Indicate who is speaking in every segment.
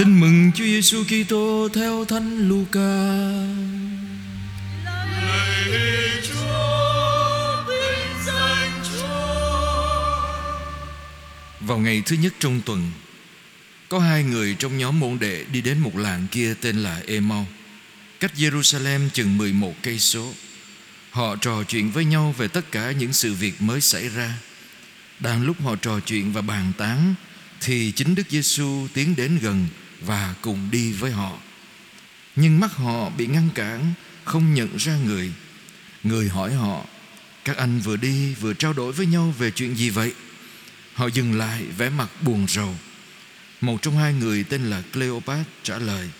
Speaker 1: Tin mừng Chúa Giêsu Kitô theo Thánh Luca. Vào ngày thứ nhất trong tuần, có hai người trong nhóm môn đệ đi đến một làng kia tên là Emau, cách Jerusalem chừng 11 cây số. Họ trò chuyện với nhau về tất cả những sự việc mới xảy ra. Đang lúc họ trò chuyện và bàn tán thì chính Đức Giêsu tiến đến gần và cùng đi với họ. Nhưng mắt họ bị ngăn cản, không nhận ra người. Người hỏi họ, các anh vừa đi vừa trao đổi với nhau về chuyện gì vậy? Họ dừng lại vẻ mặt buồn rầu. Một trong hai người tên là Cleopat trả lời,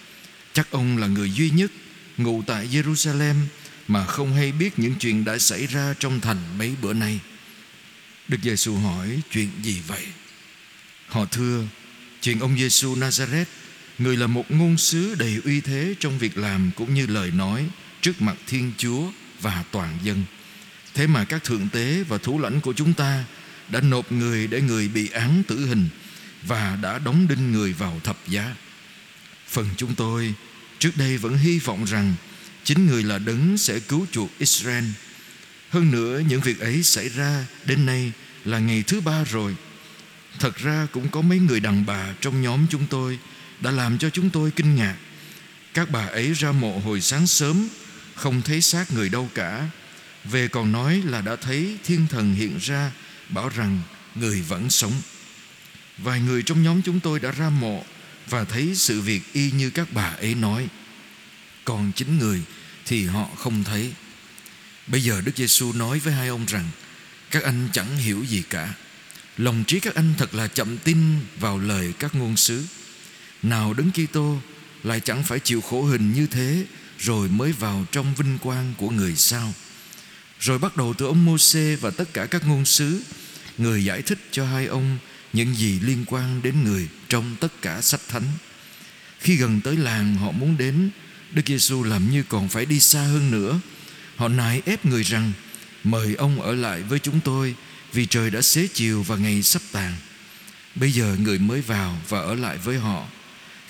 Speaker 1: chắc ông là người duy nhất ngụ tại Jerusalem mà không hay biết những chuyện đã xảy ra trong thành mấy bữa nay. Đức Giêsu hỏi chuyện gì vậy? Họ thưa, chuyện ông Giêsu Nazareth, người là một ngôn sứ đầy uy thế trong việc làm cũng như lời nói trước mặt Thiên Chúa và toàn dân. Thế mà các thượng tế và thủ lãnh của chúng ta đã nộp người để người bị án tử hình và đã đóng đinh người vào thập giá. Phần chúng tôi trước đây vẫn hy vọng rằng chính người là đấng sẽ cứu chuộc Israel. Hơn nữa, những việc ấy xảy ra đến nay là ngày thứ ba rồi. Thật ra cũng có mấy người đàn bà trong nhóm chúng tôi đã làm cho chúng tôi kinh ngạc. Các bà ấy ra mộ hồi sáng sớm, không thấy xác người đâu cả. Về còn nói là đã thấy thiên thần hiện ra, bảo rằng người vẫn sống. Vài người trong nhóm chúng tôi đã ra mộ và thấy sự việc y như các bà ấy nói. Còn chính người thì họ không thấy. Bây giờ Đức Giêsu nói với hai ông rằng, các anh chẳng hiểu gì cả. Lòng trí các anh thật là chậm tin vào lời các ngôn sứ. Nào đấng Kitô lại chẳng phải chịu khổ hình như thế rồi mới vào trong vinh quang của người sao. Rồi bắt đầu từ ông Môsê và tất cả các ngôn sứ, người giải thích cho hai ông những gì liên quan đến người trong tất cả sách thánh. Khi gần tới làng họ muốn đến, Đức Giêsu làm như còn phải đi xa hơn nữa. Họ nài ép người rằng mời ông ở lại với chúng tôi vì trời đã xế chiều và ngày sắp tàn. Bây giờ người mới vào và ở lại với họ.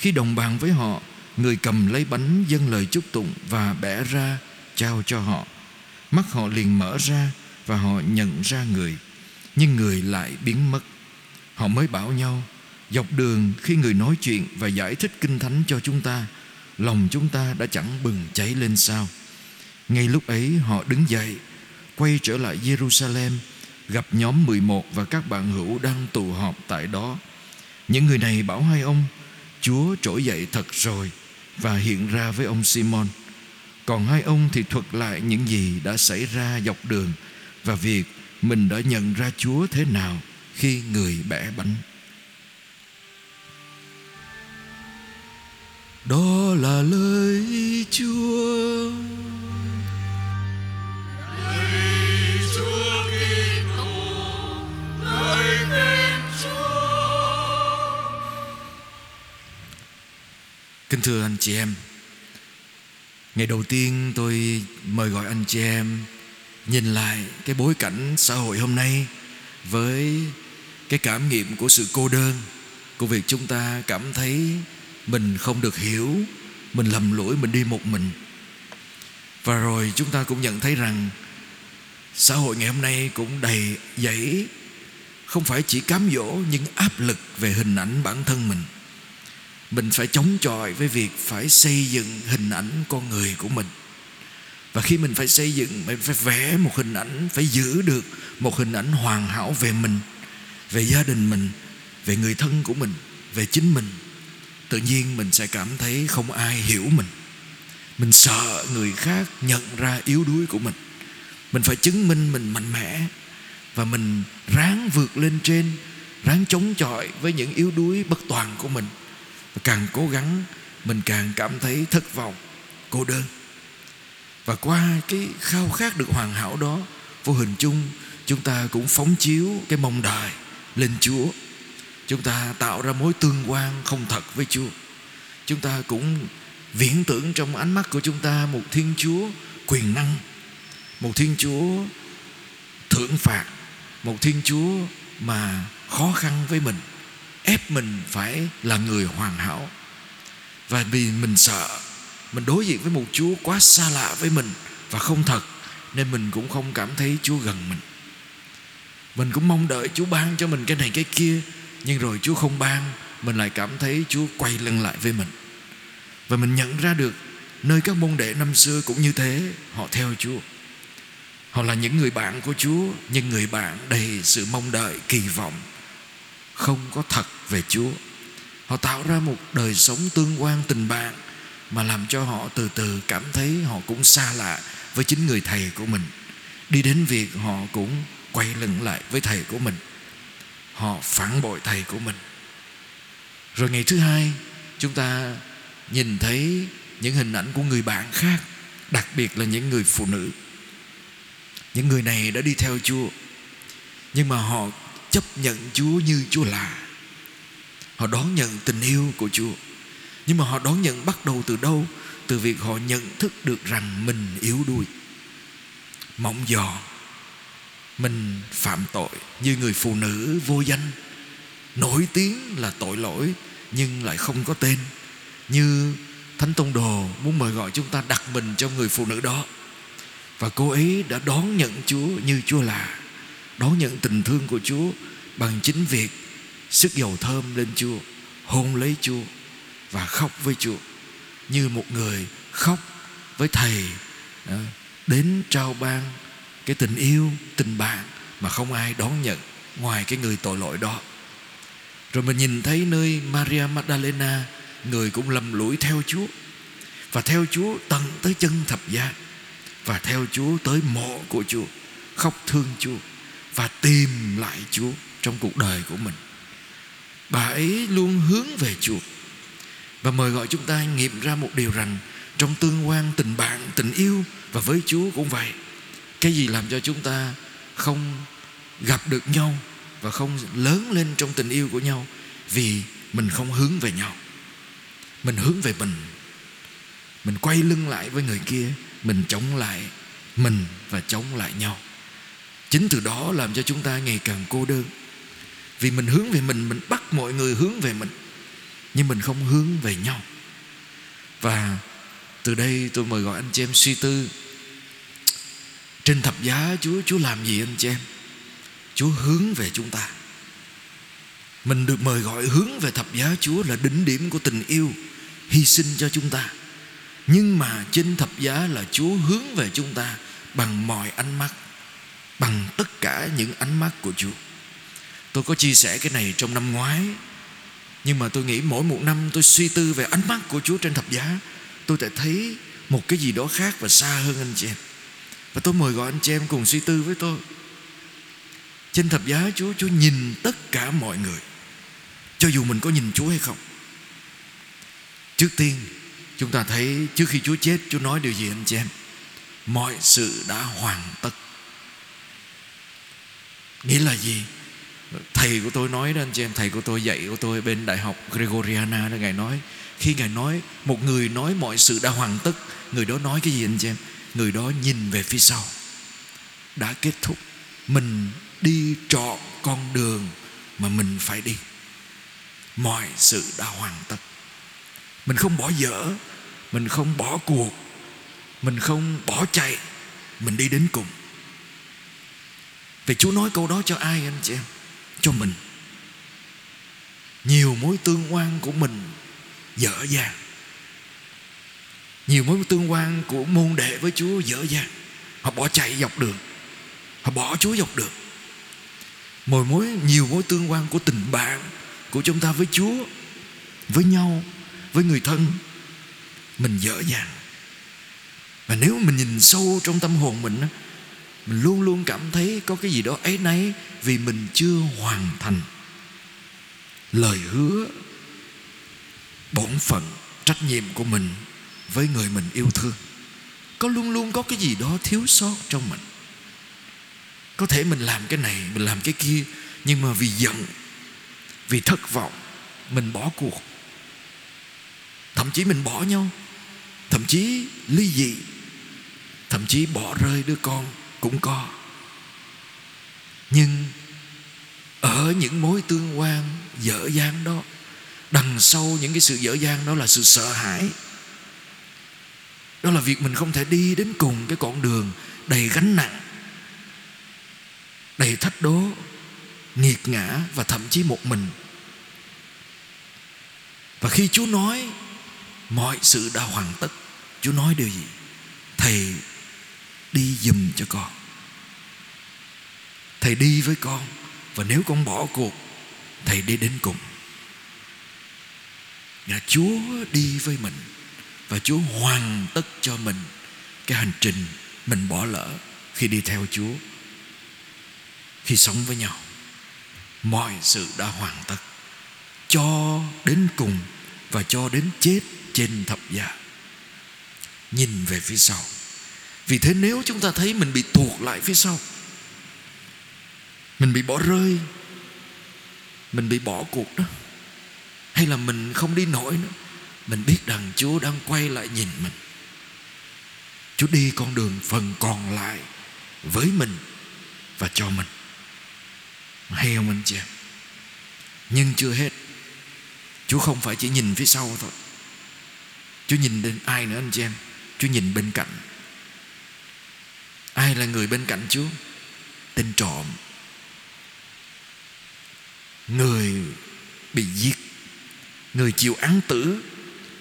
Speaker 1: Khi đồng bàn với họ, người cầm lấy bánh dâng lời chúc tụng và bẻ ra trao cho họ. Mắt họ liền mở ra và họ nhận ra người, nhưng người lại biến mất. Họ mới bảo nhau, dọc đường khi người nói chuyện và giải thích kinh thánh cho chúng ta, lòng chúng ta đã chẳng bừng cháy lên sao. Ngay lúc ấy họ đứng dậy, quay trở lại Jerusalem, gặp nhóm 11 và các bạn hữu đang tụ họp tại đó. Những người này bảo hai ông, Chúa trỗi dậy thật rồi và hiện ra với ông Simon. Còn hai ông thì thuật lại những gì đã xảy ra dọc đường và việc mình đã nhận ra Chúa thế nào khi người bẻ bánh. Đó là lời Chúa.
Speaker 2: Lời Chúa Kitô, lời khen Chúa.
Speaker 1: Kính thưa anh chị em. Ngày đầu tiên tôi mời gọi anh chị em Nhìn lại cái bối cảnh xã hội hôm nay Với cái cảm nghiệm của sự cô đơn, Của việc chúng ta cảm thấy mình không được hiểu, Mình lầm lỗi, mình đi một mình. Và rồi chúng ta cũng nhận thấy rằng Xã hội ngày hôm nay cũng đầy dẫy, Không phải chỉ cám dỗ Nhưng áp lực về hình ảnh bản thân mình mình phải chống chọi với việc phải xây dựng hình ảnh con người của mình. Và khi mình phải xây dựng, mình phải vẽ một hình ảnh, phải giữ được một hình ảnh hoàn hảo về mình, về gia đình mình, về người thân của mình, về chính mình, tự nhiên mình sẽ cảm thấy không ai hiểu mình. Mình sợ người khác nhận ra yếu đuối của mình. Mình phải chứng minh mình mạnh mẽ và mình ráng vượt lên trên, ráng chống chọi với những yếu đuối bất toàn của mình càng cố gắng, mình càng cảm thấy thất vọng, cô đơn. Và qua cái khao khát được hoàn hảo đó, vô hình chung, chúng ta cũng phóng chiếu cái mong đợi lên chúa. Chúng ta tạo ra mối tương quan không thật với chúa. Chúng ta cũng viễn tưởng trong ánh mắt của chúng ta một thiên chúa quyền năng, một thiên chúa thưởng phạt, một thiên chúa mà khó khăn với mình ép mình phải là người hoàn hảo. Và vì mình sợ, mình đối diện với một Chúa quá xa lạ với mình và không thật, nên mình cũng không cảm thấy Chúa gần mình. Mình cũng mong đợi Chúa ban cho mình cái này cái kia, nhưng rồi Chúa không ban, mình lại cảm thấy Chúa quay lưng lại với mình. Và mình nhận ra được nơi các môn đệ năm xưa cũng như thế, họ theo Chúa. Họ là những người bạn của Chúa, nhưng người bạn đầy sự mong đợi, kỳ vọng không có thật về Chúa. Họ tạo ra một đời sống tương quan tình bạn mà làm cho họ từ từ cảm thấy họ cũng xa lạ với chính người thầy của mình. Đi đến việc họ cũng quay lưng lại với thầy của mình. Họ phản bội thầy của mình. Rồi ngày thứ hai, chúng ta nhìn thấy những hình ảnh của người bạn khác, đặc biệt là những người phụ nữ. Những người này đã đi theo chúa, nhưng mà họ chấp nhận chúa như chúa là. Họ đón nhận tình yêu của chúa. Nhưng mà họ đón nhận bắt đầu từ đâu? Từ việc họ nhận thức được rằng mình yếu đuối. Mỏng giò mình phạm tội như người phụ nữ vô danh. Nổi tiếng là tội lỗi, nhưng lại không có tên. Như thánh tông đồ muốn mời gọi chúng ta đặt mình cho người phụ nữ đó. Và cô ấy đã đón nhận chúa như chúa là đón nhận tình thương của chúa bằng chính việc sức dầu thơm lên chúa, hôn lấy chúa và khóc với chúa, như một người khóc với thầy à, đến trao ban cái tình yêu, tình bạn mà không ai đón nhận ngoài cái người tội lỗi đó. Rồi mình nhìn thấy nơi Maria Magdalena, người cũng lầm lũi theo Chúa và theo Chúa tận tới chân thập giá và theo Chúa tới mộ của Chúa, khóc thương Chúa và tìm lại Chúa trong cuộc đời của mình. Bà ấy luôn hướng về Chúa. Và mời gọi chúng ta nghiệm ra một điều rằng trong tương quan tình bạn, tình yêu và với Chúa cũng vậy. Cái gì làm cho chúng ta không gặp được nhau và không lớn lên trong tình yêu của nhau vì mình không hướng về nhau. Mình hướng về mình. Mình quay lưng lại với người kia, mình chống lại mình và chống lại nhau chính từ đó làm cho chúng ta ngày càng cô đơn. Vì mình hướng về mình mình bắt mọi người hướng về mình, nhưng mình không hướng về nhau. Và từ đây tôi mời gọi anh chị em suy tư. Trên thập giá Chúa Chúa làm gì anh chị em? Chúa hướng về chúng ta. Mình được mời gọi hướng về thập giá Chúa là đỉnh điểm của tình yêu, Hy sinh cho chúng ta. Nhưng mà trên thập giá là Chúa hướng về chúng ta Bằng mọi ánh mắt. Bằng tất cả những ánh mắt của Chúa. Tôi có chia sẻ cái này trong năm ngoái, Nhưng mà tôi nghĩ mỗi một năm tôi suy tư về ánh mắt của Chúa trên thập giá, Tôi lại thấy một cái gì đó khác và xa hơn anh chị em. Và tôi mời gọi anh chị em cùng suy tư với tôi. Trên thập giá Chúa Chúa nhìn tất cả mọi người, Cho dù mình có nhìn Chúa hay không. Trước tiên, Chúng ta thấy trước khi Chúa chết, Chúa nói điều gì anh chị em? Mọi sự đã hoàn tất. Nghĩa là gì? Thầy của tôi nói đó anh chị em, Thầy của tôi dạy của tôi bên Đại học Gregoriana đó Ngài nói. Khi Ngài nói, Một người nói mọi sự đã hoàn tất, Người đó nói cái gì anh chị em? Người đó nhìn về phía sau. Đã kết thúc. Mình đi trọn con đường mà mình phải đi. Mọi sự đã hoàn tất. Mình không bỏ dở. Mình không bỏ cuộc. Mình không bỏ chạy. Mình đi đến cùng thì chúa nói câu đó cho ai anh chị em? Cho mình. Nhiều mối tương quan của mình dở dàng. Nhiều mối tương quan của môn đệ với chúa dở dàng. Họ bỏ chạy dọc đường. Họ bỏ chúa dọc đường. Mọi mối, nhiều mối tương quan của tình bạn của chúng ta với Chúa, với nhau, với người thân, mình dở dàng. Và nếu mình nhìn sâu trong tâm hồn mình mình luôn luôn cảm thấy có cái gì đó ấy nấy vì mình chưa hoàn thành. Lời hứa, bổn phận, trách nhiệm của mình với người mình yêu thương, có luôn luôn có cái gì đó thiếu sót trong mình. Có thể mình làm cái này, mình làm cái kia, nhưng mà vì giận, vì thất vọng, mình bỏ cuộc. Thậm chí mình bỏ nhau, thậm chí ly dị, thậm chí bỏ rơi đứa con cũng có. Nhưng ở những mối tương quan, dở dang đó, đằng sau những cái sự dở dang đó là sự sợ hãi. Đó là việc mình không thể đi đến cùng cái con đường đầy gánh nặng, đầy thách đố, nghiệt ngã và thậm chí một mình. Và khi Chúa nói, mọi sự đã hoàn tất. Chúa nói điều gì? Thầy đi giùm cho con. Thầy đi với con, Và nếu con bỏ cuộc, Thầy đi đến cùng. Là Chúa đi với mình, Và Chúa hoàn tất cho mình Cái hành trình mình bỏ lỡ Khi đi theo Chúa, Khi sống với nhau. Mọi sự đã hoàn tất, Cho đến cùng Và cho đến chết trên thập giá. Nhìn về phía sau. Vì thế nếu chúng ta thấy mình bị tuột lại phía sau, Mình bị bỏ rơi, Mình bị bỏ cuộc đó, hay là mình không đi nổi nữa, mình biết rằng Chúa đang quay lại nhìn mình. Chúa đi con đường phần còn lại với mình và cho mình. Hay không anh chị em? Nhưng chưa hết, Chúa không phải chỉ nhìn phía sau thôi. Chúa nhìn đến ai nữa anh chị em? Chúa nhìn bên cạnh. Ai là người bên cạnh Chúa? Tên trộm. Người bị giết. Người chịu án tử.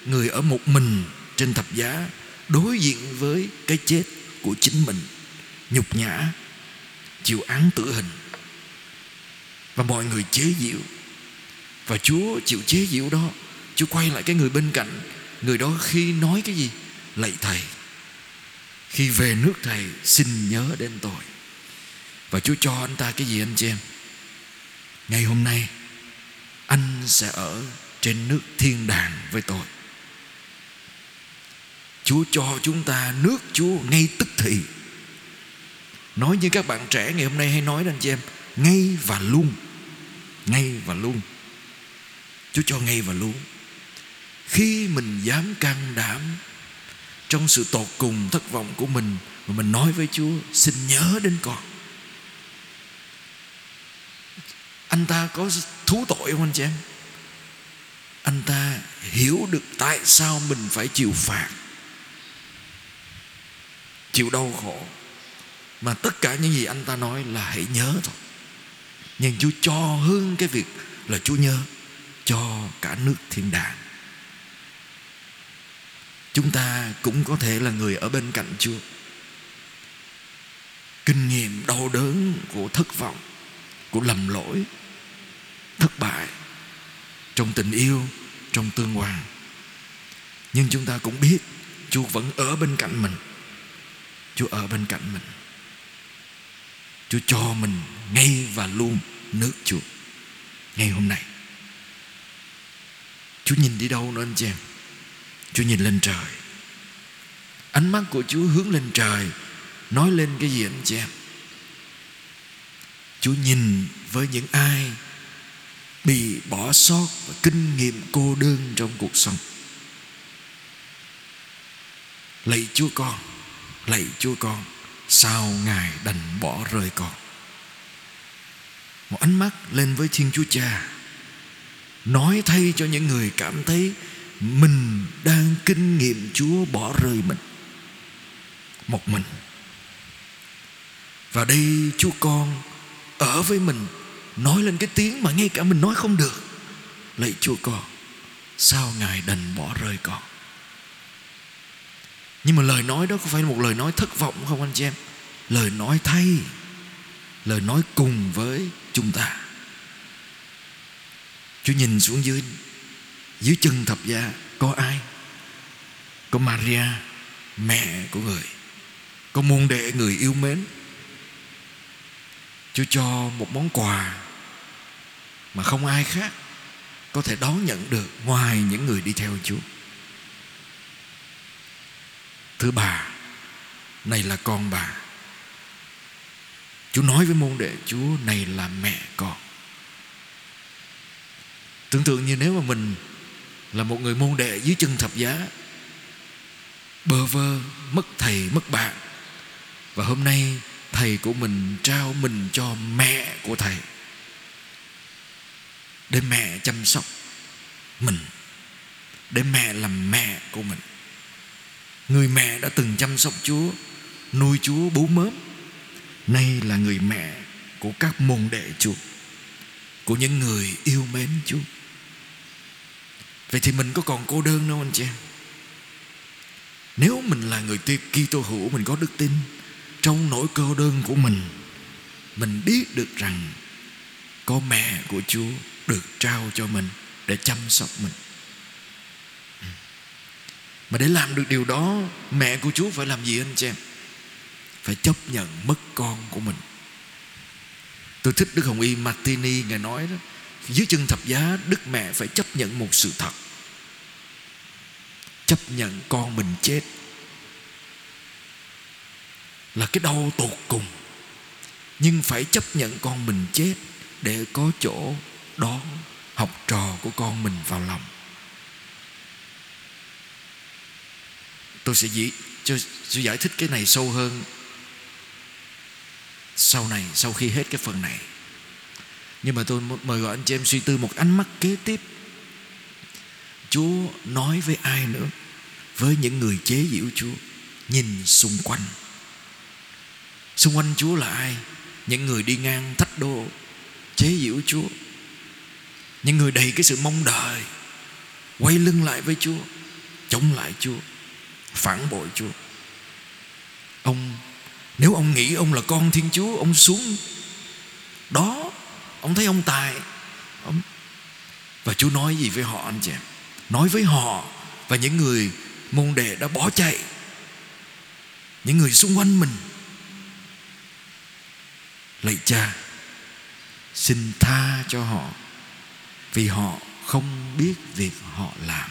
Speaker 1: Người ở một mình trên thập giá, Đối diện với cái chết của chính mình. Nhục nhã, Chịu án tử hình. Và mọi người chế giễu. Và Chúa chịu chế giễu đó. Chúa quay lại cái người bên cạnh. Người đó khi nói cái gì? Lạy Thầy. Khi về nước Thầy xin nhớ đến tôi. Và Chúa cho anh ta cái gì anh chị em? Ngày hôm nay, Anh sẽ ở trên nước thiên đàng với tôi. Chúa cho chúng ta nước Chúa ngay tức thì. Nói như các bạn trẻ ngày hôm nay hay nói anh chị em, Ngay và luôn. Ngay và luôn. Chúa cho ngay và luôn. Khi mình dám can đảm trong sự tột cùng thất vọng của mình Mà mình nói với Chúa, Xin nhớ đến con. Anh ta có thú tội không anh chị em? Anh ta hiểu được tại sao mình phải chịu phạt, chịu đau khổ. Mà tất cả những gì anh ta nói là hãy nhớ thôi. Nhưng Chúa cho hơn cái việc là Chúa nhớ cho cả nước thiên đàng chúng ta cũng có thể là người ở bên cạnh Chúa. Kinh nghiệm đau đớn của thất vọng, của lầm lỗi, thất bại trong tình yêu, trong tương quan. Nhưng chúng ta cũng biết Chúa vẫn ở bên cạnh mình. Chúa ở bên cạnh mình. Chúa cho mình ngay và luôn nước Chúa. Ngày hôm nay, Chúa nhìn đi đâu nữa anh chị em? Chúa nhìn lên trời. Ánh mắt của Chúa hướng lên trời, Nói lên cái gì anh chị em? Chúa nhìn với những ai bị bỏ sót và kinh nghiệm cô đơn trong cuộc sống. Lạy chúa con, lạy chúa con, sao ngài đành bỏ rơi con? Một ánh mắt lên với thiên chúa cha, nói thay cho những người cảm thấy mình đang kinh nghiệm chúa bỏ rơi mình. Một mình. Và đây chúa con ở với mình, nói lên cái tiếng mà ngay cả mình nói không được. Lạy chúa con, sao ngài đành bỏ rơi con? Nhưng mà lời nói đó có phải là một lời nói thất vọng không anh chị em? Lời nói thay, lời nói cùng với chúng ta. Chúa nhìn xuống dưới dưới chân thập giá có ai có Maria mẹ của người có môn đệ người yêu mến Chúa cho một món quà mà không ai khác có thể đón nhận được ngoài những người đi theo Chúa. Thứ bà, này là con bà. Chúa nói với môn đệ Chúa này là mẹ con. Tưởng tượng như nếu mà mình là một người môn đệ dưới chân thập giá. Bơ vơ, mất thầy, mất bạn và hôm nay thầy của mình trao mình cho mẹ của thầy. Để mẹ chăm sóc mình. Để mẹ làm mẹ của mình. Người mẹ đã từng chăm sóc chúa nuôi chúa bú mớm. Nay là người mẹ của các môn đệ chúa của những người yêu mến chúa vậy thì mình có còn cô đơn đâu anh chị? Em nếu mình là người Kitô hữu, mình có đức tin trong nỗi cô đơn của mình mình biết được rằng có mẹ của Chúa được trao cho mình để chăm sóc mình. Mà để làm được điều đó, mẹ của Chúa phải làm gì anh chị em? Phải chấp nhận mất con của mình. Tôi thích Đức Hồng Y Martini ngài nói đó dưới chân thập giá Đức mẹ phải chấp nhận một sự thật. Chấp nhận con mình chết là cái đau tột cùng. Nhưng phải chấp nhận con mình chết để có chỗ đón học trò của con mình vào lòng. Tôi sẽ dĩ cho, sẽ giải thích cái này sâu hơn sau này sau khi hết cái phần này nhưng mà tôi mời gọi anh chị em suy tư một ánh mắt kế tiếp. Chúa nói với ai nữa? Với những người chế giễu Chúa, Nhìn xung quanh. Xung quanh Chúa là ai? Những người đi ngang thách đô, Chế giễu Chúa. Những người đầy cái sự mong đợi, Quay lưng lại với Chúa, Chống lại Chúa, Phản bội Chúa. Ông, Nếu ông nghĩ ông là con Thiên Chúa, Ông xuống Đó Ông thấy ông tài. Ông... Và Chúa nói gì với họ anh chị em? Nói với họ Và những người môn đệ đã bỏ chạy. Những người xung quanh mình. Lạy cha, Xin tha cho họ Vì họ không biết việc họ làm.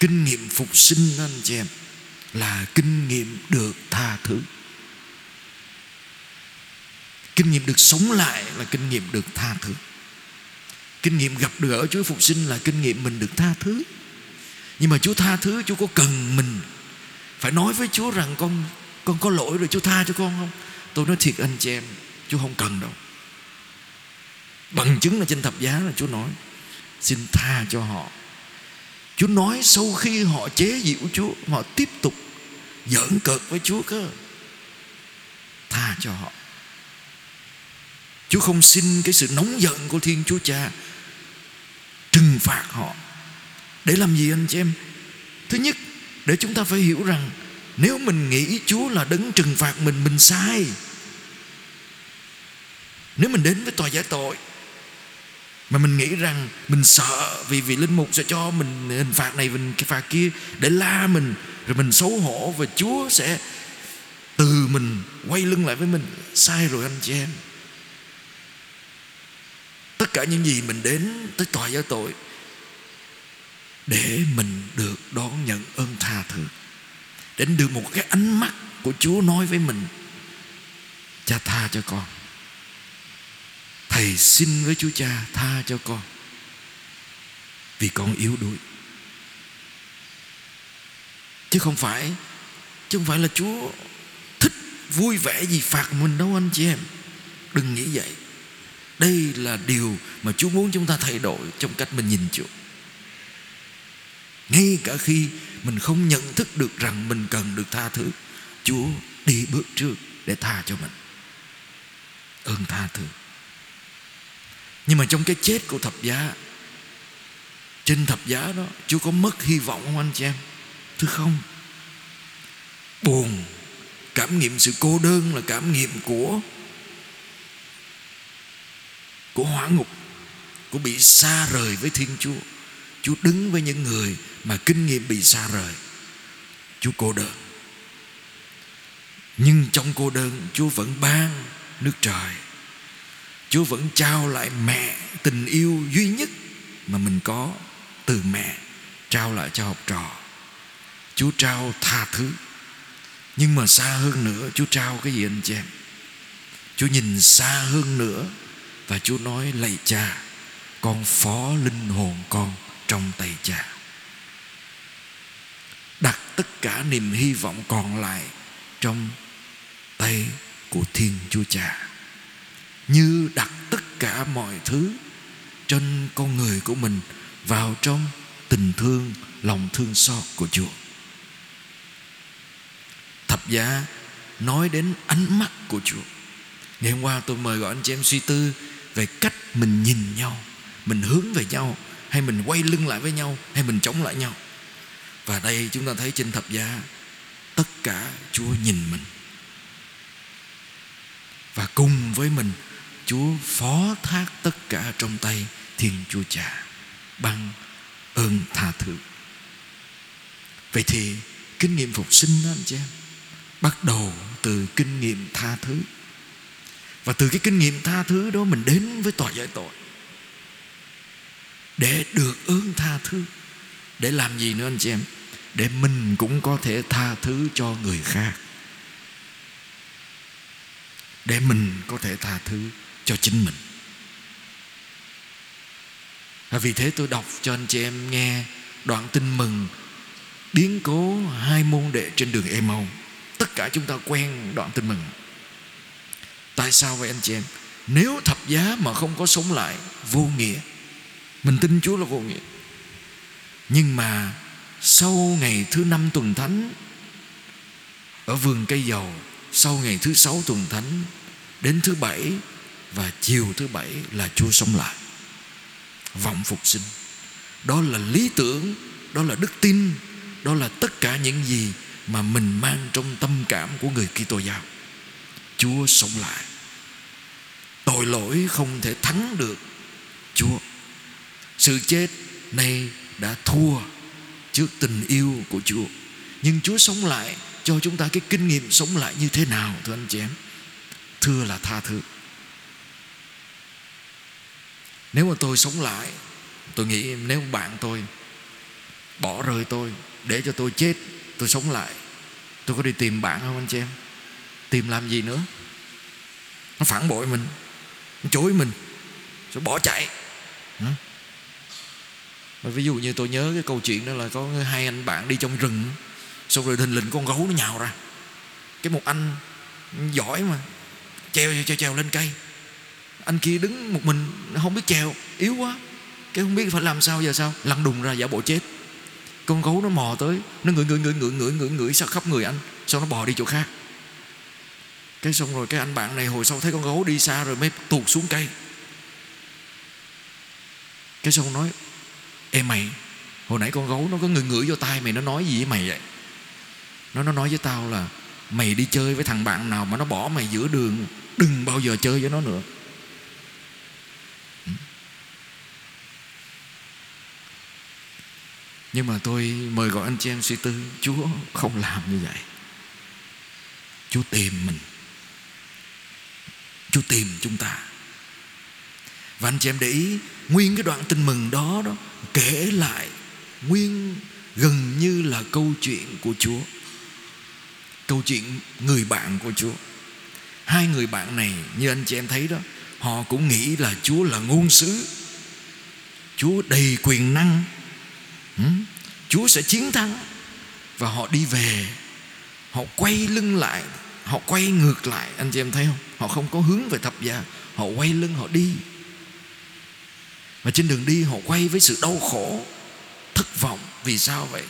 Speaker 1: Kinh nghiệm phục sinh anh chị em Là kinh nghiệm được tha thứ. Kinh nghiệm được sống lại là kinh nghiệm được tha thứ. Kinh nghiệm gặp được ở Chúa Phục sinh là kinh nghiệm mình được tha thứ. Nhưng mà Chúa tha thứ, Chúa có cần mình Phải nói với Chúa rằng con con có lỗi rồi Chúa tha cho con không? Tôi nói thiệt anh chị em, Chúa không cần đâu. Bằng chứng là trên thập giá là Chúa nói, Xin tha cho họ. Chúa nói sau khi họ chế giễu Chúa, Họ tiếp tục giỡn cợt với Chúa cơ. Tha cho họ. Chúa không xin cái sự nóng giận của Thiên Chúa Cha Trừng phạt họ. Để làm gì anh chị em? Thứ nhất, để chúng ta phải hiểu rằng Nếu mình nghĩ Chúa là đấng trừng phạt mình Mình sai. Nếu mình đến với tòa giải tội mà mình nghĩ rằng mình sợ vì vị linh mục sẽ cho mình hình phạt này mình cái phạt kia để la mình, rồi mình xấu hổ và Chúa sẽ từ mình quay lưng lại với mình, sai rồi anh chị em tất cả những gì mình đến tới tòa giáo tội để mình được đón nhận ơn tha thứ, để được một cái ánh mắt của Chúa nói với mình, cha, tha cho con. Thầy xin với Chúa cha tha cho con vì con yếu đuối. Chứ không phải, chứ không phải là Chúa thích vui vẻ gì phạt mình đâu, anh chị em. Đừng nghĩ vậy đây là điều mà Chúa muốn chúng ta thay đổi trong cách mình nhìn Chúa. Ngay cả khi mình không nhận thức được rằng mình cần được tha thứ, Chúa đi bước trước để tha cho mình. Ơn tha thứ. Nhưng mà trong cái chết của thập giá, trên thập giá đó, Chúa có mất hy vọng không anh chị em? Thưa không? Buồn. Cảm nghiệm sự cô đơn là cảm nghiệm của của hỏa ngục, Của bị xa rời với Thiên Chúa Chúa đứng với những người Mà kinh nghiệm bị xa rời Chúa cô đơn Nhưng trong cô đơn, Chúa vẫn ban nước trời Chúa vẫn trao lại mẹ tình yêu duy nhất mà mình có từ mẹ, trao lại cho học trò. Chúa trao tha thứ. Nhưng mà xa hơn nữa, Chúa trao cái gì anh chị em? Chúa nhìn xa hơn nữa và Chúa nói, lạy cha, con phó linh hồn con trong tay cha. Đặt tất cả niềm hy vọng còn lại trong tay của Thiên Chúa Cha. Như đặt tất cả mọi thứ trên con người của mình vào trong tình thương, lòng thương xót của Chúa. Thập giá nói đến ánh mắt của Chúa. Ngày hôm qua tôi mời gọi anh chị em suy tư về cách mình nhìn nhau, mình hướng về nhau, hay mình quay lưng lại với nhau, hay mình chống lại nhau và đây chúng ta thấy trên thập giá, tất cả Chúa nhìn mình và cùng với mình, Chúa phó thác tất cả trong tay Thiên Chúa Cha bằng ơn tha thứ. Vậy thì kinh nghiệm phục sinh đó, anh chị em, bắt đầu từ kinh nghiệm tha thứ. Và từ cái kinh nghiệm tha thứ đó mình đến với tòa giải tội. Để được ơn tha thứ. Để làm gì nữa anh chị em? Để mình cũng có thể tha thứ cho người khác. Để mình có thể tha thứ cho chính mình. Và vì thế tôi đọc cho anh chị em nghe đoạn tin mừng biến cố hai môn đệ trên đường Emau tất cả chúng ta quen đoạn tin mừng tại sao vậy anh chị em? Nếu thập giá mà không có sống lại, vô nghĩa. Mình tin Chúa là vô nghĩa. Nhưng mà sau ngày thứ năm tuần thánh, ở vườn cây dầu, sau ngày thứ sáu tuần thánh, đến thứ bảy và chiều thứ bảy là Chúa sống lại. Vọng phục sinh. Đó là lý tưởng, đó là đức tin, đó là tất cả những gì mà mình mang trong tâm cảm của người Kitô giáo. Chúa sống lại. Tội lỗi không thể thắng được Chúa. Sự chết nay đã thua trước tình yêu của Chúa. Nhưng Chúa sống lại cho chúng ta cái kinh nghiệm sống lại như thế nào, thưa anh chị em? Thưa là tha thứ. Nếu mà tôi sống lại, tôi nghĩ nếu bạn tôi bỏ rơi tôi, để cho tôi chết, tôi sống lại, tôi có đi tìm bạn không anh chị em? Tìm làm gì nữa nó phản bội mình nó chối mình rồi bỏ chạy Hả? ví dụ như tôi nhớ cái câu chuyện đó là có hai anh bạn đi trong rừng xong rồi thình lình con gấu nó nhào ra cái một anh giỏi mà treo treo treo lên cây anh kia đứng một mình không biết treo yếu quá cái không biết phải làm sao giờ sao lăn đùng ra giả bộ chết con gấu nó mò tới nó ngửi ngửi ngửi ngửi ngửi ngửi ngửi sao khắp người anh sau nó bò đi chỗ khác cái xong rồi cái anh bạn này hồi sau thấy con gấu đi xa rồi mới tuột xuống cây. Cái xong nói em mày, hồi nãy con gấu nó có ngửi ngửi vô tai mày, nó nói gì với mày vậy? Nó nó nói với tao là, mày đi chơi với thằng bạn nào mà nó bỏ mày giữa đường, đừng bao giờ chơi với nó nữa. Ừ. Nhưng mà tôi mời gọi anh chị em suy tư, chúa không làm như vậy. Chúa tìm mình chúa tìm chúng ta. Và anh chị em để ý, nguyên cái đoạn tin mừng đó đó kể lại nguyên gần như là câu chuyện của chúa. Câu chuyện người bạn của Chúa. Hai người bạn này, như anh chị em thấy đó, họ cũng nghĩ là Chúa là ngôn sứ. Chúa đầy quyền năng. Ừ, chúa sẽ chiến thắng. Và họ đi về, họ quay lưng lại họ quay ngược lại, anh chị em thấy không? Họ không có hướng về thập giá họ quay lưng, họ đi. Và trên đường đi, họ quay với sự đau khổ, thất vọng. Vì sao vậy?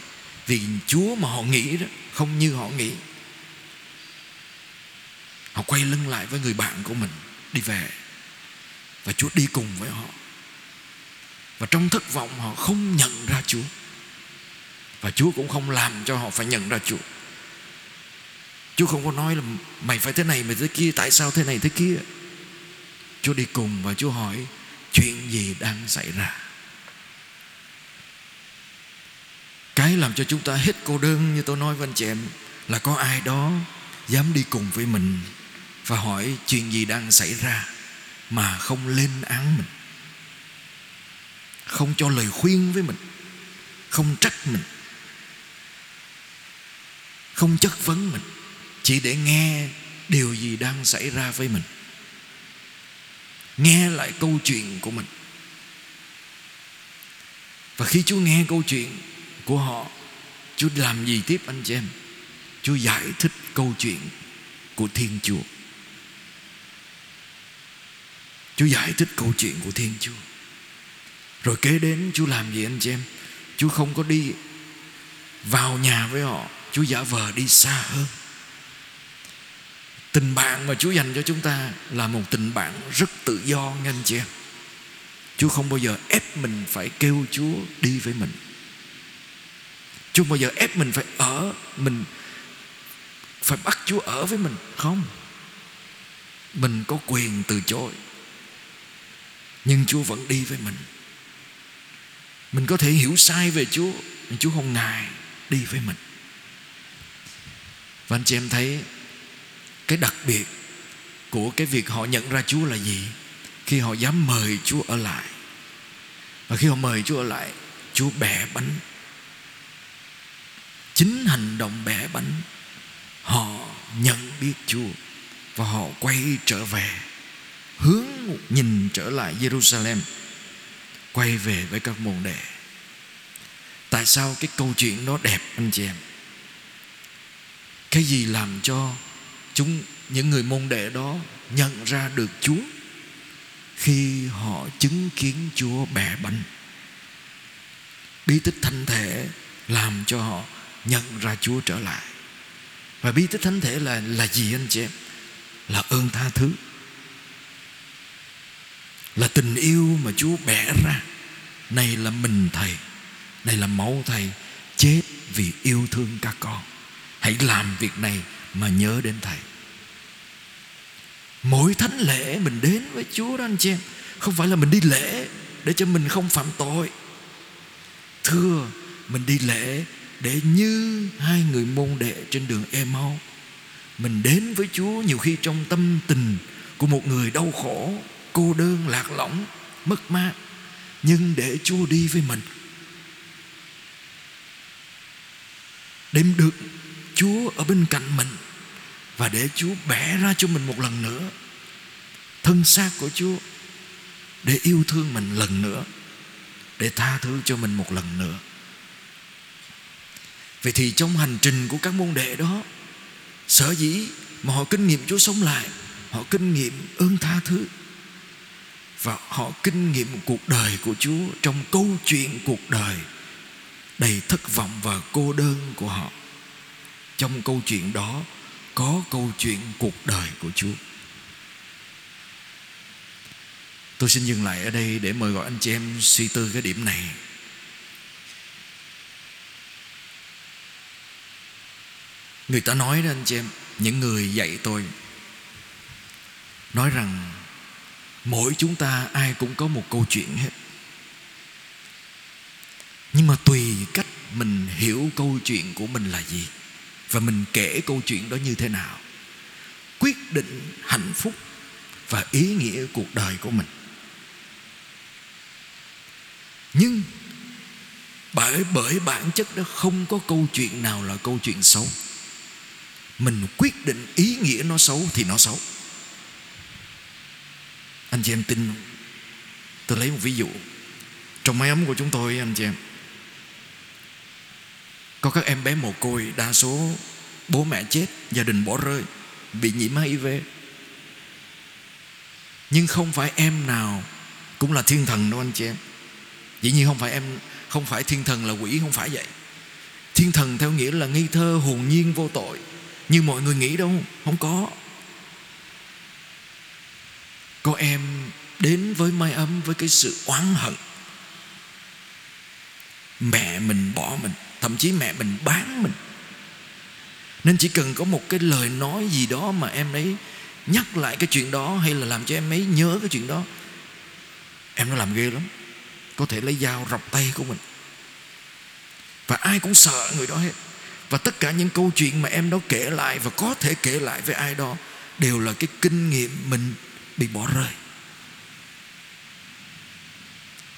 Speaker 1: Vì Chúa mà họ nghĩ đó, không như họ nghĩ. Họ quay lưng lại với người bạn của mình, đi về. Và Chúa đi cùng với họ. Và trong thất vọng, họ không nhận ra Chúa. Và Chúa cũng không làm cho họ phải nhận ra Chúa. Chúa không có nói là mày phải thế này, mày thế kia, tại sao thế này, thế kia? Chúa đi cùng và Chúa hỏi, chuyện gì đang xảy ra? Cái làm cho chúng ta hết cô đơn như tôi nói với anh chị em, là có ai đó dám đi cùng với mình và hỏi chuyện gì đang xảy ra mà không lên án mình? Không cho lời khuyên với mình? Không trách mình? Không chất vấn mình? Chỉ để nghe điều gì đang xảy ra với mình. Nghe lại câu chuyện của mình. Và khi Chúa nghe câu chuyện của họ, Chúa làm gì tiếp anh chị em? Chúa giải thích câu chuyện của Thiên Chúa. Chúa giải thích câu chuyện của Thiên Chúa. Rồi kế đến Chúa làm gì anh chị em? Chúa không có đi vào nhà với họ. Chúa giả vờ đi xa hơn. Tình bạn mà Chúa dành cho chúng ta Là một tình bạn rất tự do nghe anh chị em Chúa không bao giờ ép mình phải kêu Chúa đi với mình. Chúa không bao giờ ép mình phải ở Mình, phải bắt Chúa ở với mình. Không. Mình có quyền từ chối, Nhưng Chúa vẫn đi với mình. Mình có thể hiểu sai về Chúa, Nhưng Chúa không ngại đi với mình. Và anh chị em thấy cái đặc biệt Của cái việc họ nhận ra Chúa là gì? Khi họ dám mời Chúa ở lại. Và khi họ mời Chúa ở lại, Chúa bẻ bánh. Chính hành động bẻ bánh, Họ nhận biết Chúa Và họ quay trở về, Hướng nhìn trở lại Jerusalem, Quay về với các môn đệ. Tại sao cái câu chuyện nó đẹp, anh chị em? Cái gì làm cho chúng, những người môn đệ đó nhận ra được Chúa khi họ chứng kiến Chúa bẻ bánh. Bí tích thánh thể làm cho họ nhận ra Chúa trở lại. Và bí tích thánh thể là là gì anh chị em? Là ơn tha thứ. Là tình yêu mà Chúa bẻ ra. Này là mình thầy, này là máu thầy, chết vì yêu thương các con hãy làm việc này mà nhớ đến thầy. Mỗi thánh lễ mình đến với chúa đó anh chị em, không phải là mình đi lễ để cho mình không phạm tội. Thưa, mình đi lễ để như hai người môn đệ trên đường Emau mình đến với Chúa nhiều khi trong tâm tình của một người đau khổ, cô đơn, lạc lõng, mất mát. Nhưng để Chúa đi với mình. Để được Chúa ở bên cạnh mình và để Chúa bẻ ra cho mình một lần nữa. Thân xác của Chúa, để yêu thương mình lần nữa, để tha thứ cho mình một lần nữa. Vậy thì trong hành trình của các môn đệ đó, sở dĩ mà họ kinh nghiệm Chúa sống lại, họ kinh nghiệm ơn tha thứ, và họ kinh nghiệm cuộc đời của Chúa trong câu chuyện cuộc đời đầy thất vọng và cô đơn của họ. Trong câu chuyện đó có câu chuyện cuộc đời của chúa. Tôi xin dừng lại ở đây để mời gọi anh chị em suy tư cái điểm này. Người ta nói đó anh chị em, những người dạy tôi, nói rằng mỗi chúng ta ai cũng có một câu chuyện hết. Nhưng mà tùy cách mình hiểu câu chuyện của mình là gì và mình kể câu chuyện đó như thế nào? Quyết định hạnh phúc và ý nghĩa cuộc đời của mình. Nhưng bởi bởi bản chất đó không có câu chuyện nào là câu chuyện xấu. Mình quyết định ý nghĩa nó xấu thì nó xấu. Anh chị em tin tôi lấy một ví dụ. Trong máy ấm của chúng tôi, anh chị em có các em bé mồ côi, Đa số bố mẹ chết, Gia đình bỏ rơi, Bị nhiễm HIV Nhưng không phải em nào Cũng là thiên thần đâu anh chị em. Dĩ nhiên không phải em, Không phải thiên thần là quỷ, không phải vậy. Thiên thần theo nghĩa là ngây thơ hồn nhiên vô tội, Như mọi người nghĩ đâu, Không có. Có em đến với mái ấm Với cái sự oán hận. Mẹ mình bỏ mình, thậm chí mẹ mình bán mình. Nên chỉ cần có một cái lời nói gì đó mà em ấy nhắc lại cái chuyện đó hay là làm cho em ấy nhớ cái chuyện đó, em nó làm ghê lắm. Có thể lấy dao rọc tay của mình. Và ai cũng sợ người đó hết. Và tất cả những câu chuyện mà em đó kể lại và có thể kể lại với ai đó đều là cái kinh nghiệm mình bị bỏ rơi.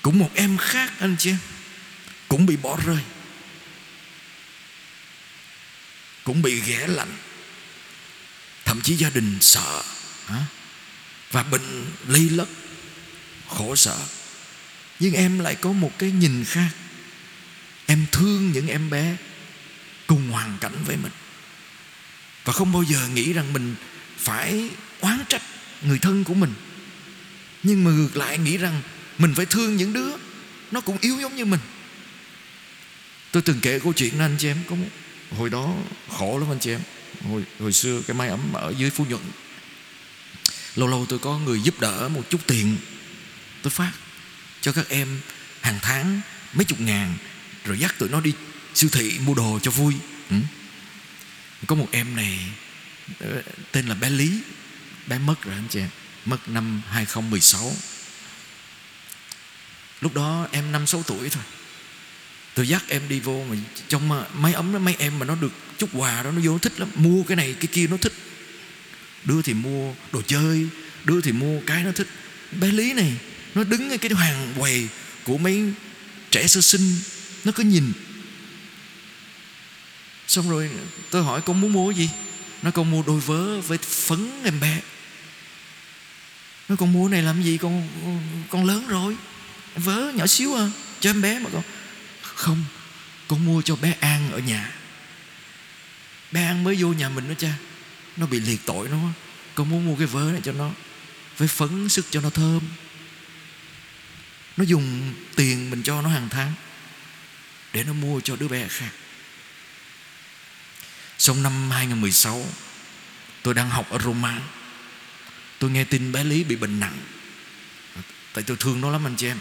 Speaker 1: Cũng một em khác, anh chị cũng bị bỏ rơi. Cũng bị ghẻ lạnh. Thậm chí gia đình sợ và bệnh lây lất, khổ sở. Nhưng em lại có một cái nhìn khác. Em thương những em bé cùng hoàn cảnh với mình. Và không bao giờ nghĩ rằng mình phải oán trách người thân của mình. Nhưng mà ngược lại nghĩ rằng mình phải thương những đứa nó cũng yếu giống như mình tôi từng kể câu chuyện anh chị em có hồi đó khổ lắm anh chị em. Hồi hồi xưa cái máy ấm ở dưới phú nhuận. Lâu lâu tôi có người giúp đỡ một chút tiền. Tôi phát cho các em hàng tháng mấy chục ngàn, rồi dắt tụi nó đi siêu thị mua đồ cho vui. Ừ. có một em này ờ, tên là bé Lý. Bé mất rồi anh chị em. Mất năm 2016 lúc đó em năm sáu tuổi thôi tôi dắt em đi vô mà trong máy ấm đó mấy em mà nó được chút quà đó nó vô nó thích lắm. Mua cái này cái kia nó thích. Đưa thì mua đồ chơi đưa thì mua cái nó thích. Bé lý này nó đứng ở cái hàng quầy của mấy trẻ sơ sinh nó cứ nhìn. Xong rồi tôi hỏi con muốn mua gì? Nó con mua đôi vớ với phấn em bé. Nó con mua này làm gì? Con, con lớn rồi. Vớ nhỏ xíu à cho em bé mà con không, con mua cho bé an ở nhà. Bé an mới vô nhà mình đó cha. Nó bị liệt tội nó. Con muốn mua cái vớ này cho nó với phấn sức cho nó thơm. Nó dùng tiền mình cho nó hàng tháng để nó mua cho đứa bé khác. Xong năm 2016 Tôi đang học ở Roma. Tôi nghe tin bé Lý bị bệnh nặng. Tại tôi thương nó lắm anh chị em.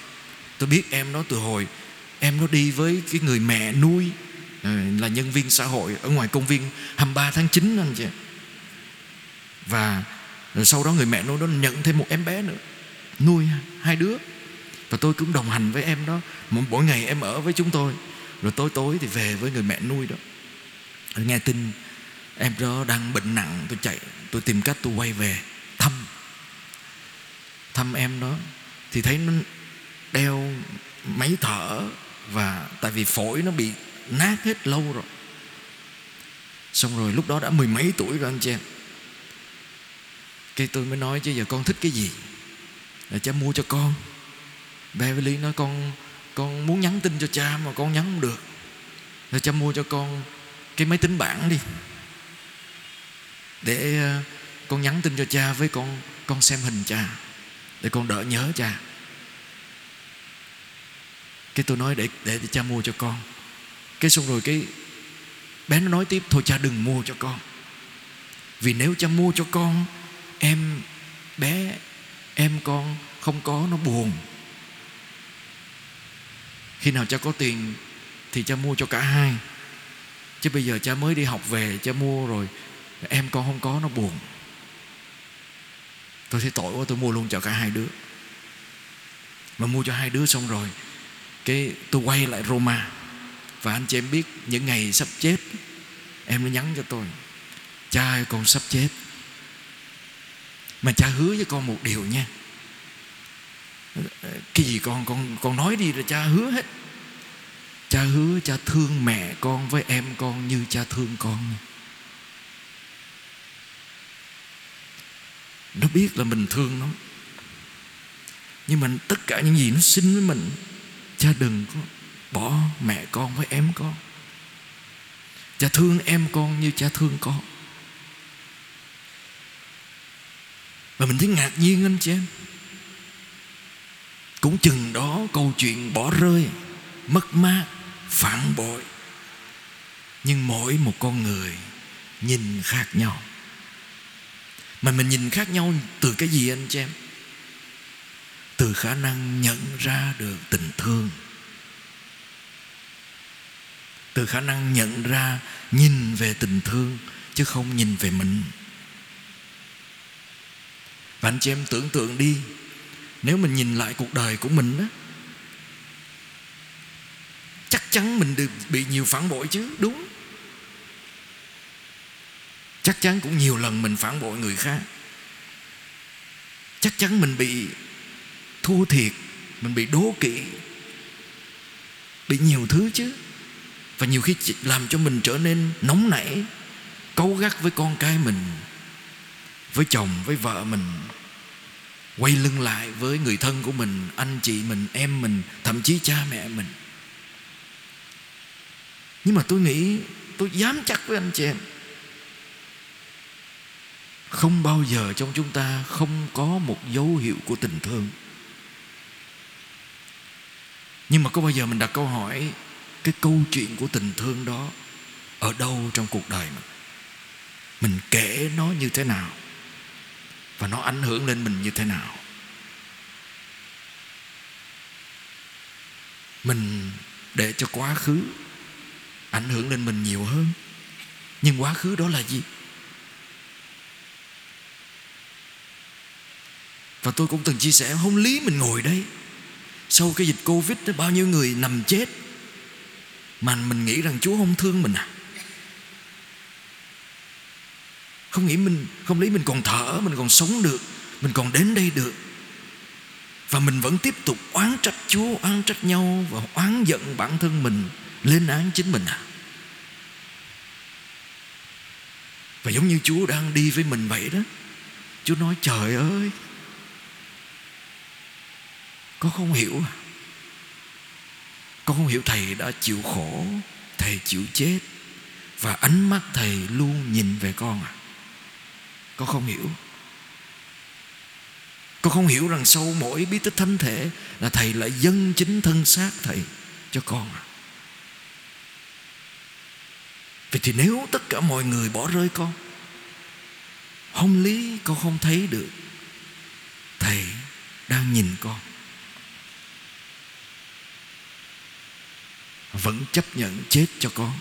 Speaker 1: Tôi biết em nó từ hồi Em nó đi với cái người mẹ nuôi ờ, Là nhân viên xã hội Ở ngoài công viên 23 tháng 9 anh chị Và sau đó người mẹ nuôi nó nhận thêm một em bé nữa, Nuôi hai đứa. Và tôi cũng đồng hành với em đó. Mỗi ngày em ở với chúng tôi. Rồi tối tối thì về với người mẹ nuôi đó. Nghe tin em đó đang bệnh nặng, tôi chạy, tôi tìm cách tôi quay về thăm. Thăm em đó thì thấy nó đeo máy thở và tại vì phổi nó bị nát hết lâu rồi. Xong rồi lúc đó đã mười mấy tuổi rồi anh chị em. Cái tôi mới nói chứ giờ con thích cái gì? Là cha mua cho con. Beverly nói con con muốn nhắn tin cho cha mà con nhắn không được. Là cha mua cho con cái máy tính bảng đi. Để ờ, con nhắn tin cho cha với con con xem hình cha. Để con đỡ nhớ cha cái tôi nói để để cha mua cho con. Cái xong rồi cái bé nó nói tiếp, thôi cha đừng mua cho con. Vì nếu cha mua cho con, em, bé, em con không có, nó buồn. Khi nào cha có tiền thì cha mua cho cả hai. Chứ bây giờ cha mới đi học về, cha mua rồi, em con không có, nó buồn. Tôi thấy tội quá, tôi mua luôn cho cả hai đứa. Mà mua cho hai đứa xong rồi cái tôi quay lại Roma. Và anh chị em biết những ngày sắp chết, em nó nhắn cho tôi, cha ơi, con sắp chết. Mà cha hứa với con một điều nha. Cái gì con con con nói đi rồi cha hứa hết. Cha hứa cha thương mẹ con với em con như cha thương con. Nó biết là mình thương nó. Nhưng mà tất cả những gì nó xin với mình cha đừng có bỏ mẹ con với em con. Cha thương em con như cha thương con. Và mình thấy ngạc nhiên anh chị em. Cũng chừng đó câu chuyện bỏ rơi, mất mát, phản bội. Nhưng mỗi một con người nhìn khác nhau. Mà mình nhìn khác nhau từ cái gì anh chị em? Từ khả năng nhận ra được tình thương. Từ khả năng nhận ra, nhìn về tình thương, chứ không nhìn về mình. Và anh chị em tưởng tượng đi, nếu mình nhìn lại cuộc đời của mình á, chắc chắn mình được bị nhiều phản bội chứ, đúng. Chắc chắn cũng nhiều lần mình phản bội người khác. Chắc chắn mình bị thua thiệt, mình bị đố kỵ, bị nhiều thứ chứ. Và nhiều khi làm cho mình trở nên nóng nảy cấu gắt với con cái mình, với chồng, với vợ mình, quay lưng lại với người thân của mình, anh chị mình, em mình, thậm chí cha mẹ mình. Nhưng mà tôi nghĩ, tôi dám chắc với anh chị em, không bao giờ trong chúng ta không có một dấu hiệu của tình thương nhưng mà có bao giờ mình đặt câu hỏi cái câu chuyện của tình thương đó ở đâu trong cuộc đời mình? Mình kể nó như thế nào? Và nó ảnh hưởng lên mình như thế nào? Mình để cho quá khứ ảnh hưởng lên mình nhiều hơn. Nhưng quá khứ đó là gì? Và tôi cũng từng chia sẻ, không lý mình ngồi đây sau cái dịch covid đó, bao nhiêu người nằm chết. Mà mình nghĩ rằng chúa không thương mình à. Không nghĩ mình, không lý mình còn thở, mình còn sống được, mình còn đến đây được. Và mình vẫn tiếp tục oán trách chúa, oán trách nhau và oán giận bản thân mình, lên án chính mình à. Và giống như chúa đang đi với mình vậy đó. Chúa nói, trời ơi con không hiểu. À con không hiểu thầy đã chịu khổ, thầy chịu chết, và ánh mắt thầy luôn nhìn về con à. Con không hiểu. Con không hiểu rằng sau mỗi bí tích thánh thể là thầy lại dâng chính thân xác thầy cho con à. Vậy thì nếu tất cả mọi người bỏ rơi con, Không lý con không thấy được, Thầy đang nhìn con. Vẫn chấp nhận chết cho con.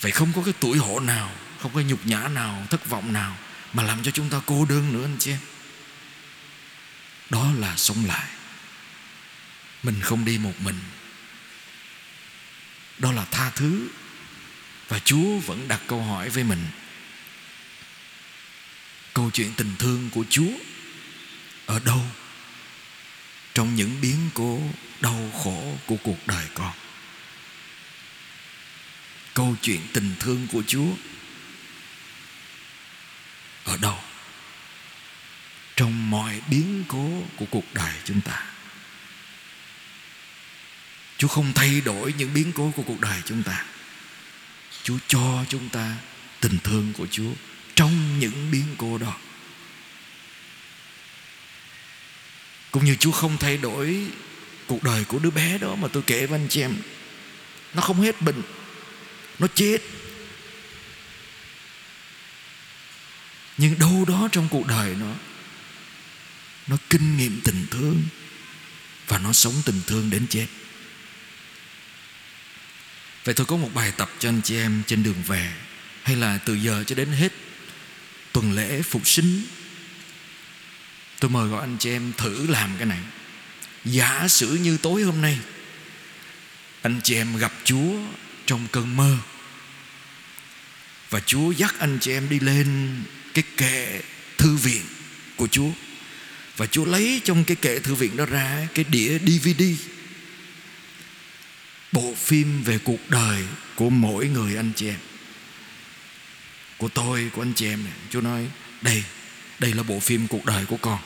Speaker 1: Vậy không có cái tuổi hổ nào, Không có nhục nhã nào, Thất vọng nào Mà làm cho chúng ta cô đơn nữa anh chị em. Đó là sống lại. Mình không đi một mình. Đó là tha thứ. Và Chúa vẫn đặt câu hỏi với mình. Câu chuyện tình thương của Chúa Ở đâu? Trong những biến cố Đau khổ của cuộc đời con câu chuyện tình thương của Chúa ở đâu? Trong mọi biến cố của cuộc đời chúng ta. Chúa không thay đổi những biến cố của cuộc đời chúng ta. Chúa cho chúng ta tình thương của Chúa trong những biến cố đó. Cũng như Chúa không thay đổi cuộc đời của đứa bé đó mà tôi kể với anh chị em. Nó không hết bệnh, nó chết. Nhưng đâu đó trong cuộc đời nó nó kinh nghiệm tình thương và nó sống tình thương đến chết. Vậy tôi có một bài tập cho anh chị em trên đường về, hay là từ giờ cho đến hết tuần lễ phục sinh tôi mời gọi anh chị em thử làm cái này. Giả sử như tối hôm nay, anh chị em gặp chúa trong cơn mơ, và Chúa dắt anh chị em đi lên cái kệ thư viện của Chúa, và Chúa lấy trong cái kệ thư viện đó ra cái đĩa DVD bộ phim về cuộc đời của mỗi người anh chị em. Của tôi, của anh chị em Chúa nói, đây đây là bộ phim cuộc đời của con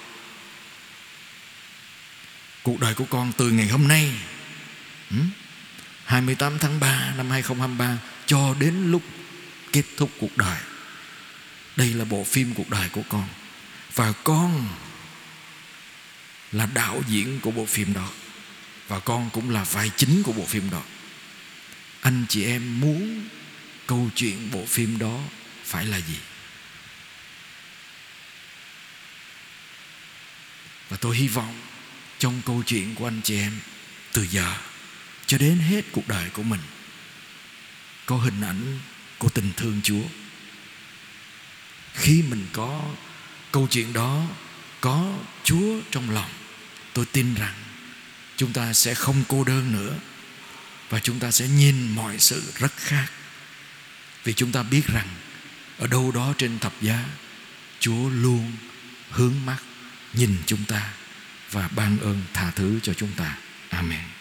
Speaker 1: cuộc đời của con từ ngày hôm nay 28 tháng 3 năm 2023 cho đến lúc kết thúc cuộc đời. Đây là bộ phim cuộc đời của con. Và con là đạo diễn của bộ phim đó. Và con cũng là vai chính của bộ phim đó. Anh chị em muốn câu chuyện bộ phim đó phải là gì? Và tôi hy vọng trong câu chuyện của anh chị em từ giờ cho đến hết cuộc đời của mình có hình ảnh của tình thương Chúa. Khi mình có câu chuyện đó có Chúa trong lòng, tôi tin rằng chúng ta sẽ không cô đơn nữa và chúng ta sẽ nhìn mọi sự rất khác. Vì chúng ta biết rằng ở đâu đó trên thập giá Chúa luôn hướng mắt nhìn chúng ta và ban ơn tha thứ cho chúng ta. Amen.